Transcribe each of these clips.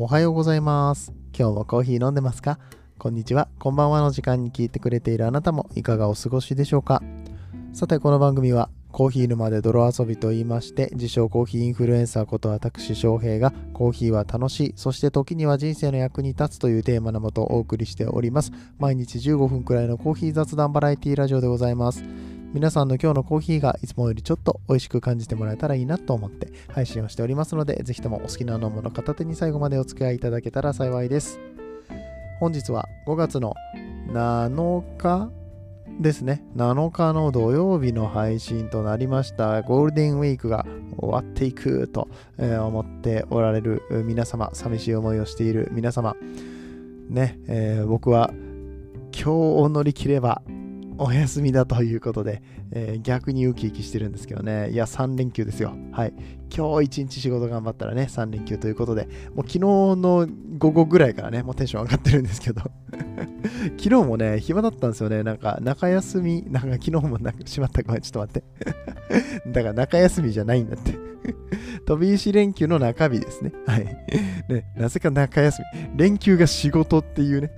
おはようございます。今日もコーヒー飲んでますか？こんにちは、こんばんはの時間に聞いてくれているあなたもいかがお過ごしでしょうか？さて、この番組はコーヒー沼で泥遊びと言いまして、自称コーヒーインフルエンサーこと私翔平がコーヒーは楽しい、そして時には人生の役に立つというテーマのもとお送りしております。毎日15分くらいのコーヒー雑談バラエティラジオでございます。皆さんの今日のコーヒーがいつもよりちょっと美味しく感じてもらえたらいいなと思って配信をしておりますので、ぜひともお好きな飲むの片手に最後までお付き合いいただけたら幸いです。本日は5月の7日ですね。7日の土曜日の配信となりました。ゴールデンウィークが終わっていくと、思っておられる皆様、寂しい思いをしている皆様、ね、えー僕は今日を乗り切ればお休みだということで、えー逆にウキウキしてるんですけどね。いや、3連休ですよ。はい。今日一日仕事頑張ったらね、3連休ということで、もう昨日の午後ぐらいからね、もうテンション上がってるんですけど、昨日もね、暇だったんですよね。なんか、中休み、なんか昨日もなんか、しまったごめん、ちょっと待って。だから中休みじゃないんだって。飛び石連休の中日ですね。はい。ね、なぜか中休み。連休が仕事っていうね、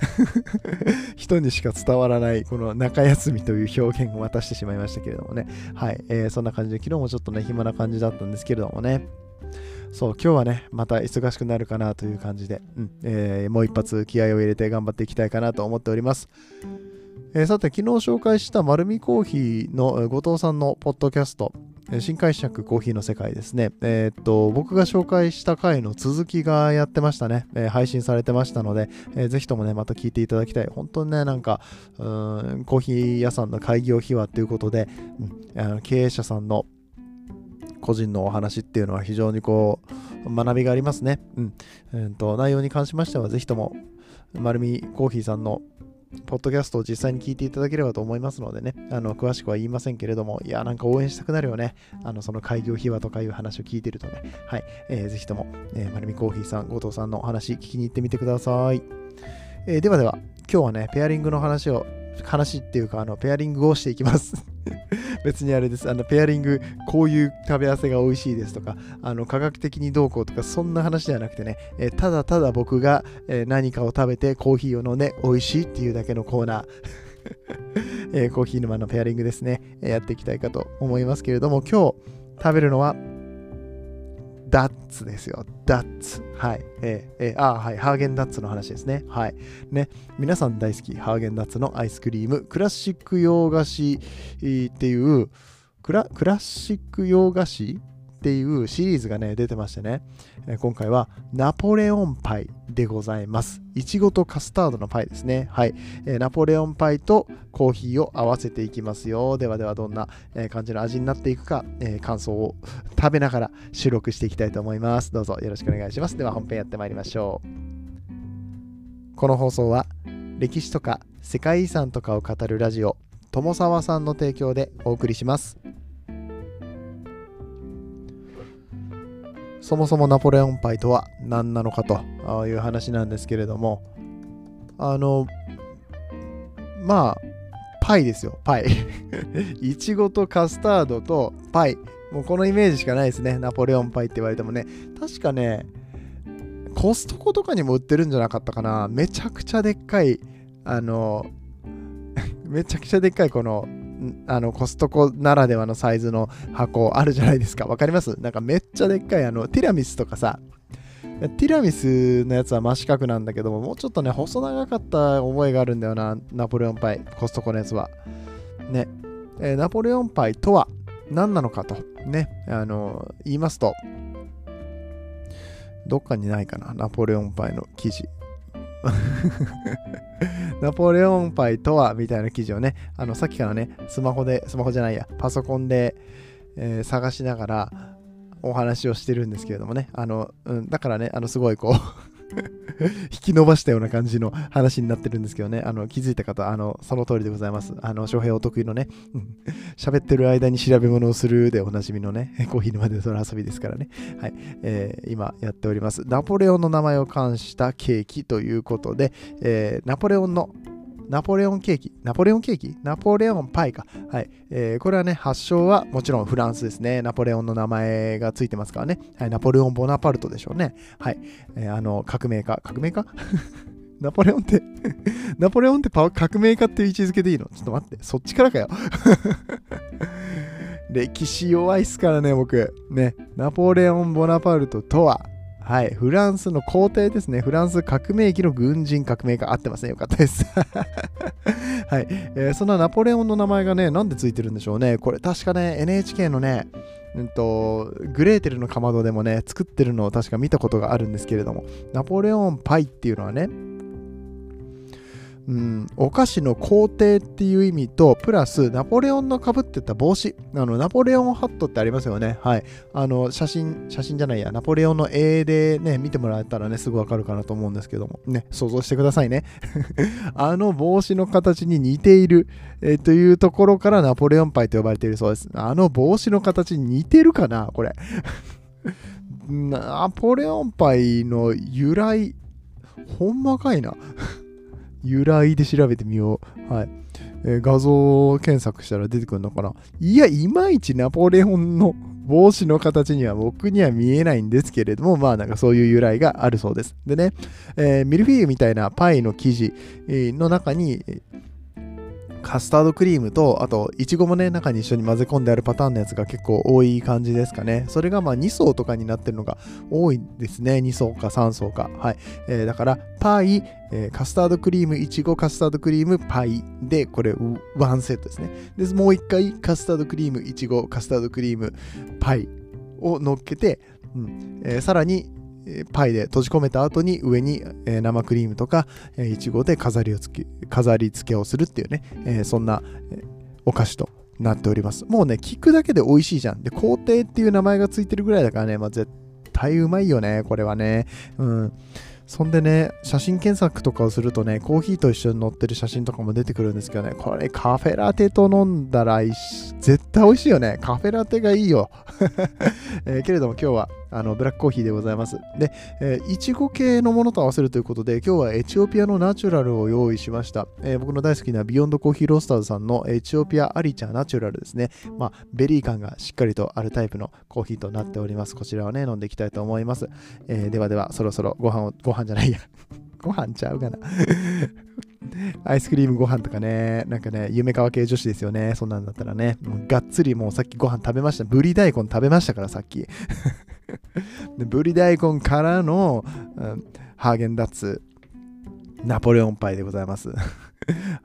人にしか伝わらない、この中休みという表現を渡してしまいましたけれどもね。はい。えーそんな感じで、昨日もちょっとね、暇な感じだったんですけれどもね。そう、今日はね、また忙しくなるかなという感じで、うんえーもう一発気合を入れて頑張っていきたいかなと思っております。えーさて、昨日紹介した丸見コーヒーの後藤さんのポッドキャスト、新解釈コーヒーの世界ですね。えーっと、僕が紹介した回の続きがやってましたね。えー配信されてましたので、えーぜひともね、また聞いていただきたい。本当にね、なんか、うんコーヒー屋さんの開業秘話ということで、うんあの経営者さんの個人のお話っていうのは非常にこう学びがありますね。うん。えーと内容に関しましては、ぜひとも、丸見コーヒーさんのポッドキャストを実際に聞いていただければと思いますのでね、あの詳しくは言いませんけれども、いや、なんか応援したくなるよね。あのその開業秘話とかいう話を聞いてるとね、はい、えーぜひとも、えー、丸見コーヒーさん、後藤さんのお話聞きに行ってみてください。えーではでは、今日はね、ペアリングの話を、話っていうか、あの、ペアリングをしていきます。別にあれです。あの、ペアリング、こういう食べ合わせが美味しいですとか、あの、科学的にどうこうとか、そんな話じゃなくてね、えーただただ僕が、えー何かを食べてコーヒーを飲んで美味しいっていうだけのコーナー。えーコーヒー沼のペアリングですね、えやっていきたいかと思いますけれども、今日食べるのは、ダッツですよ。ダッツ。はい。えーえーあはい。ハーゲンダッツの話ですね。はい。ね。皆さん大好き、ハーゲンダッツのアイスクリーム、クラシック洋菓子っていう、クラクラシック洋菓子っていうシリーズがね、出てましてね、えー今回はナポレオンパイでございます。いちごとカスタードのパイですね。はい。えーナポレオンパイとコーヒーを合わせていきますよ。ではではどんな、えー感じの味になっていくか、えー感想を食べながら収録していきたいと思います。どうぞよろしくお願いします。では本編やってまいりましょう。この放送は歴史とか世界遺産とかを語るラジオ友沢さんの提供でお送りします。そもそもナポレオンパイとは何なのかという話なんですけれども、あの、まあ、パイですよ、パイ。いちごとカスタードとパイ。もうこのイメージしかないですね、ナポレオンパイって言われてもね。確かね、コストコとかにも売ってるんじゃなかったかな。めちゃくちゃでっかい、あの、めちゃくちゃでっかいこの、あのコストコならではのサイズの箱あるじゃないですか。わかります？なんかめっちゃでっかいあのティラミスとかさ、ティラミスのやつは真四角なんだけども、もうちょっとね、細長かった覚えがあるんだよな、ナポレオンパイ、コストコのやつは。ね、えーナポレオンパイとは何なのかと、ね、あの言いますと、どっかにないかな、ナポレオンパイの記事。ナポレオンパイとはみたいな記事をね、あのさっきからね、スマホで、スマホじゃないや、パソコンで、えー探しながらお話をしてるんですけれどもね、あの、うん、だからね、あのすごいこう 引き伸ばしたような感じの話になってるんですけどね、あの気づいた方、あのその通りでございます。あの、翔平お得意のね、う ん喋ってる間に調べ物をするでおなじみのね、コーヒー沼でその遊びですからね、はい、えー今やっております。ナポレオンの名前を冠したケーキということで、えーナポレオンのナポレオンケーキ。ナポレオンケーキ？ナポレオンパイか。はい。えー、これはね、発祥はもちろんフランスですね。ナポレオンの名前がついてますからね。はい、ナポレオン・ボナパルトでしょうね。はい。えー、あの、革命家。革命家？ナポレオンって ナポレオンって革命家っていう位置づけでいいの？ちょっと待って。そっちからかよ 歴史弱いっすからね、僕。ね。ナポレオン・ボナパルトとは、はい、フランスの皇帝ですね。フランス革命期の軍人革命家。合ってますね。よかったです。はい、えー、そんなナポレオンの名前がね、なんでついてるんでしょうね。これ確かね、NHK のね、うんと、グレーテルのかまどでもね、作ってるのを確か見たことがあるんですけれども、ナポレオンパイっていうのはね、うん、お菓子の皇帝っていう意味と、プラスナポレオンのかぶってた帽子、あのナポレオンハットってありますよね。はい。あの写真、写真じゃないや、ナポレオンの絵でね、見てもらえたらね、すぐわかるかなと思うんですけども、ね、想像してくださいね。あの帽子の形に似ている、えー、というところからナポレオンパイと呼ばれているそうです。あの帽子の形に似てるかなこれ。ナポレオンパイの由来、ほんまかいな。由来で調べてみよう。はい。えー、画像検索したら出てくるのかないや、いまいちナポレオンの帽子の形には僕には見えないんですけれども、まあなんかそういう由来があるそうです。でね、えー、ミルフィーユみたいなパイの生地の中に、カスタードクリームと、あと、いちごもね、中に一緒に混ぜ込んであるパターンのやつが結構多い感じですかね。それがまあ2層とかになってるのが多いですね。2層か3層か。はい。えー、だから、パイ、えー、カスタードクリーム、いちご、カスタードクリーム、パイで、これ、ワンセットですね。で、もう一回、カスタードクリーム、いちご、カスタードクリーム、パイを乗っけて、うんえー、さらに、パイで閉じ込めた後に上に生クリームとかいちごで飾りをつけ飾り付けをするっていうね、そんなお菓子となっております。もうね、聞くだけで美味しいじゃん。で、皇帝っていう名前がついてるぐらいだからね、まあ、絶対うまいよね、これはね。うん。そんでね、写真検索とかをするとね、コーヒーと一緒に載ってる写真とかも出てくるんですけどね、これカフェラテと飲んだら絶対美味しいよね。カフェラテがいいよ。えー、けれども今日はあのブラックコーヒーでございます。で、えー、いちご系のものと合わせるということで、今日はエチオピアのナチュラルを用意しました。えー、僕の大好きなビヨンドコーヒーロースターズさんのエチオピアアリチャナチュラルですね。まあ、ベリー感がしっかりとあるタイプのコーヒーとなっております。こちらをね、飲んでいきたいと思います。えー、ではでは、そろそろご飯を、ご飯じゃないや ご飯ちゃうかなアイスクリームご飯とかね、なんかね、ゆめかわ系女子ですよね。そんなんだったらね、もうがっつりもうさっきご飯食べました。ブリ大根食べましたから、さっき。でブリ大根からの、うん、ハーゲンダッツ、ナポレオンパイでございます。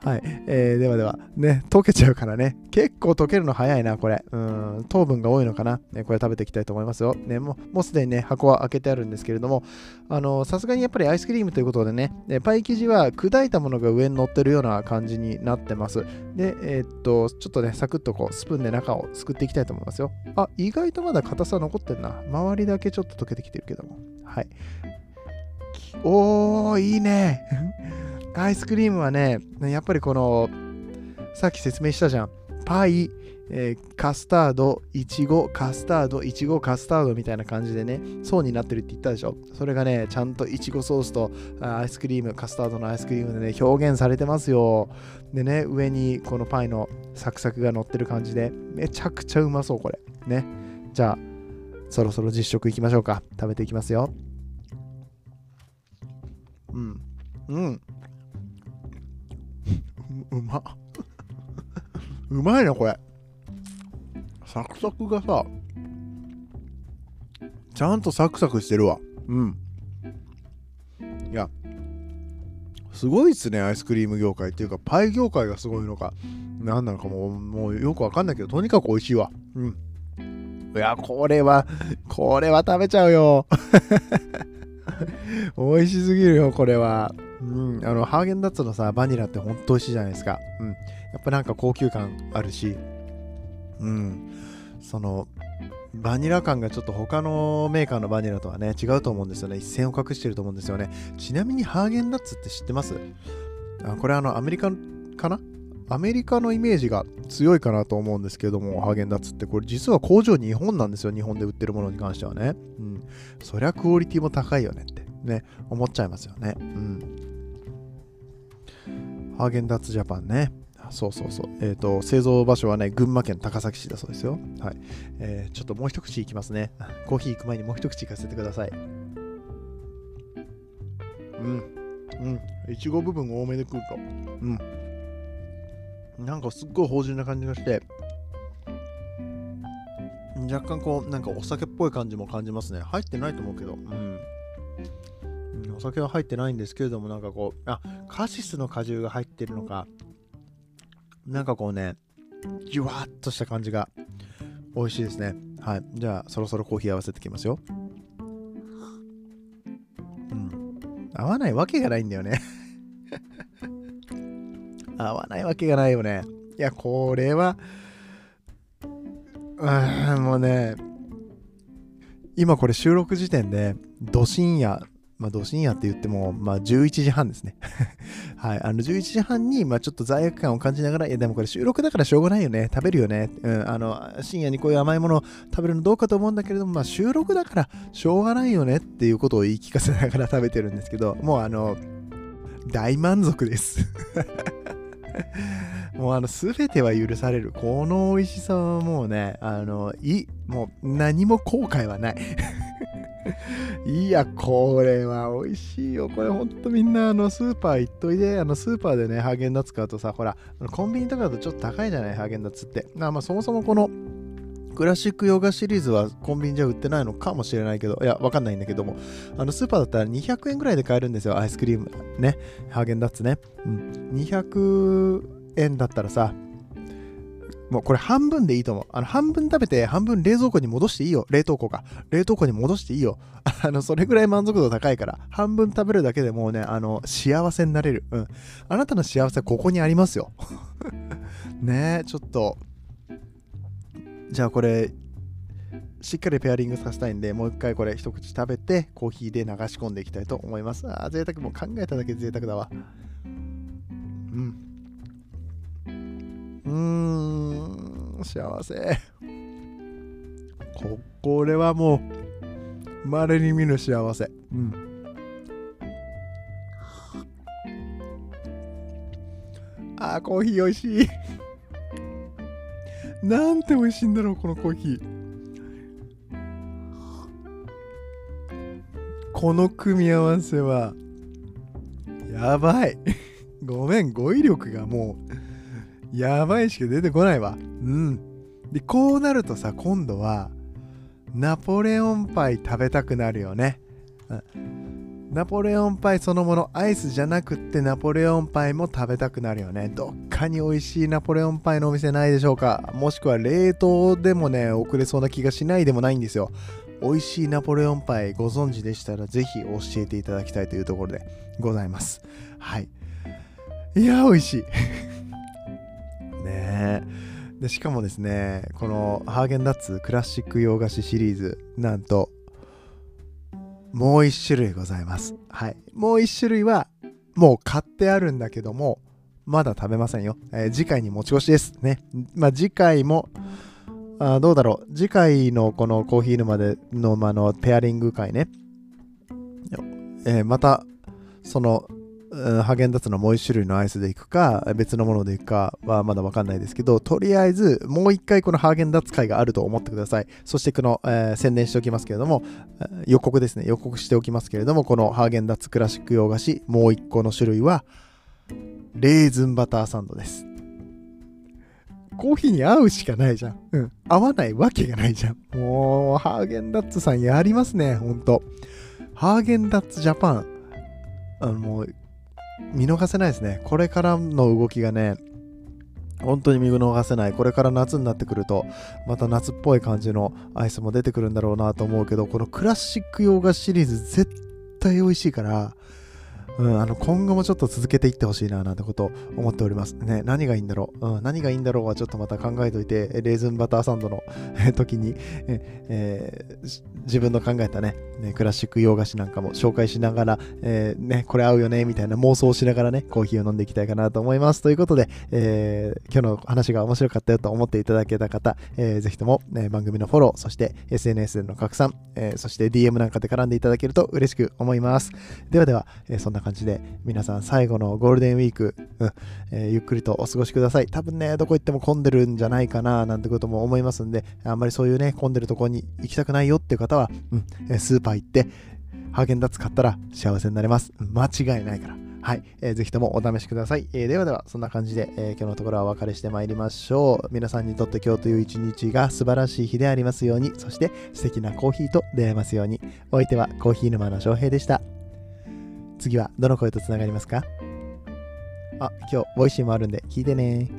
はい、えー、ではでは、ね、溶けちゃうからね、結構溶けるの早いな、これ。うん、糖分が多いのかな。ね、これ食べていきたいと思いますよ。ね、もうもうすでにね、箱は開けてあるんですけれども、あの、さすがにやっぱりアイスクリームということでね、パイ生地は砕いたものが上に乗ってるような感じになってます。で、えー、っと、ちょっとね、サクッとこう、スプーンで中をすくっていきたいと思いますよ。あ、意外とまだ硬さ残ってるな。周りだけちょっと溶けてきてるけども。はい。おー、いいね。アイスクリームはね、やっぱりこの、さっき説明したじゃん。パイ、えー、カスタード、いちご、カスタード、いちご、カスタードみたいな感じでね、層になってるって言ったでしょ。それがね、ちゃんといちごソースとアイスクリーム、カスタードのアイスクリームでね、表現されてますよ。でね、上にこのパイのサクサクが乗ってる感じで、めちゃくちゃうまそう、これ。ね。じゃあ、そろそろ実食いきましょうか。食べていきますよ。うん。うん。うま。うまいなこれ。サクサクがさちゃんとサクサクしてるわ。うん。いやすごいっすねアイスクリーム業界っていうかパイ業界がすごいのか。何なのかももうよくわかんないけどとにかく美味しいわ。うん。いやこれはこれは食べちゃうよ。美味しすぎるよこれは。うん、あのハーゲンダッツのさバニラってほんと美味しいじゃないですか、うん、やっぱなんか高級感あるし、うん、そのバニラ感がちょっと他のメーカーのバニラとはね違うと思うんですよね。一線を画してると思うんですよね。ちなみにハーゲンダッツって知ってます？あこれあのアメリカかな？アメリカのイメージが強いかなと思うんですけども、ハーゲンダッツって。これ実は工場日本なんですよ、日本で売ってるものに関してはね。うん。そりゃクオリティも高いよねって。ね、思っちゃいますよね。うん。ハーゲンダッツジャパンね。そうそうそう。えっ、ー、と、製造場所はね、群馬県高崎市だそうですよ。はい。えー、ちょっともう一口いきますね。コーヒー行く前にもう一口いかせてください。うん。うん。いちご部分多めで食うと。うん。なんかすっごい芳醇な感じがして、若干こう、なんかお酒っぽい感じも感じますね。入ってないと思うけど。うん。酒は入ってないんですけれども、なんかこう、あ、カシスの果汁が入ってるのか、なんかこうね、じゅわっとした感じが美味しいですね。はい。じゃあ、そろそろコーヒー合わせてきますよ。うん。合わないわけがないんだよね 合わないわけがないよね。いや、これは、うん、もうね、今これ収録時点で、ど深夜まあ、ど深夜って言っても、まあ、11時半ですね。はい。あの、11時半に、まあ、ちょっと罪悪感を感じながら、いや、でもこれ収録だからしょうがないよね。食べるよね。うん。あの、深夜にこういう甘いものを食べるのどうかと思うんだけれども、まあ、収録だからしょうがないよねっていうことを言い聞かせながら食べてるんですけど、もうあの、大満足です もうあの、すべては許される。この美味しさはもうね、あの、い、もう何も後悔はないいや、これは美味しいよ。これほんとみんなあのスーパー行っといで、あのスーパーでね、ハーゲンダッツ買うとさ、ほら、コンビニとかだとちょっと高いじゃない、ハーゲンダッツって。まあまあそもそもこのクラシックヨガシリーズはコンビニじゃ売ってないのかもしれないけど、いや、わかんないんだけども、あのスーパーだったら200円ぐらいで買えるんですよ、アイスクリーム。ね、ハーゲンダッツね。うん。200円だったらさ、もうこれ半分でいいと思う。あの半分食べて半分冷蔵庫に戻していいよ。冷凍庫か。冷凍庫に戻していいよ。あの、それぐらい満足度高いから、半分食べるだけでもうね、あの、幸せになれる。うん。あなたの幸せはここにありますよ。ねえ、ちょっと。じゃあこれ、しっかりペアリングさせたいんで、もう一回これ一口食べて、コーヒーで流し込んでいきたいと思います。ああ、贅沢も考えただけ贅沢だわ。うん。うーん、幸せ。こ、これはもう、稀に見る幸せ。うん。あー、コーヒー美味しい。なんて美味しいんだろう、このコーヒー。この組み合わせは、やばい。ごめん、語彙力がもう、やばいしか出てこないわ。うん。で、こうなるとさ、今度は、ナポレオンパイ食べたくなるよね。うん、ナポレオンパイそのもの、アイスじゃなくってナポレオンパイも食べたくなるよね。どっかに美味しいナポレオンパイのお店ないでしょうかもしくは冷凍でもね、送れそうな気がしないでもないんですよ。美味しいナポレオンパイご存知でしたらぜひ教えていただきたいというところでございます。はい。いや、美味しい。ね。でしかもですねこのハーゲンダッツクラシック洋菓子シリーズなんともう1種類ございます。はい。もう1種類はもう買ってあるんだけどもまだ食べませんよ、えー、次回に持ち越しです。ね。まあ次回もあどうだろう。次回のこのコーヒー沼での,、まあのペアリング会ね、えー、またそのハーゲンダッツのもう一種類のアイスでいくか、別のものでいくかはまだわかんないですけど、とりあえずもう一回このハーゲンダッツ会があると思ってください。そしてこの、えー、宣伝しておきますけれども、予告ですね、予告しておきますけれども、このハーゲンダッツクラシック洋菓子、もう一個の種類は、レーズンバターサンドです。コーヒーに合うしかないじゃん。うん。合わないわけがないじゃん。もう、ハーゲンダッツさんやりますね、ほんと。ハーゲンダッツジャパン。あの、もう、見逃せないですね。これからの動きがね、本当に見逃せない。これから夏になってくると、また夏っぽい感じのアイスも出てくるんだろうなと思うけど、このクラシック洋菓子シリーズ絶対美味しいから、うん、あの今後もちょっと続けていってほしいななんてことを思っております。ね、何がいいんだろう、うん、何がいいんだろうはちょっとまた考えておいて、レーズンバターサンドの 時に、えー、自分の考えたね、ね、クラシック洋菓子なんかも紹介しながら、えー、ね、これ合うよね、みたいな妄想をしながらね、コーヒーを飲んでいきたいかなと思います。ということで、えー、今日の話が面白かったよと思っていただけた方、えー、ぜひとも、ね、番組のフォロー、そして SNS での拡散、えー、そして DM なんかで絡んでいただけると嬉しく思います。ではでは、えー、そんな感じで皆さん最後のゴールデンウィーク、うんえー、ゆっくりとお過ごしください多分ねどこ行っても混んでるんじゃないかななんてことも思いますんであんまりそういうね混んでるとこに行きたくないよっていう方は、うん、スーパー行ってハーゲンダッツ買ったら幸せになれます間違いないからはい、えー、ぜひともお試しください。えー、ではでは、そんな感じで、えー、今日のところはお別れしてまいりましょう。皆さんにとって今日という一日が素晴らしい日でありますように、そして素敵なコーヒーと出会えますように。お相手はコーヒー沼の翔平でした。次はどの声とつながりますか？あ、今日、ボイシーもあるんで聞いてね。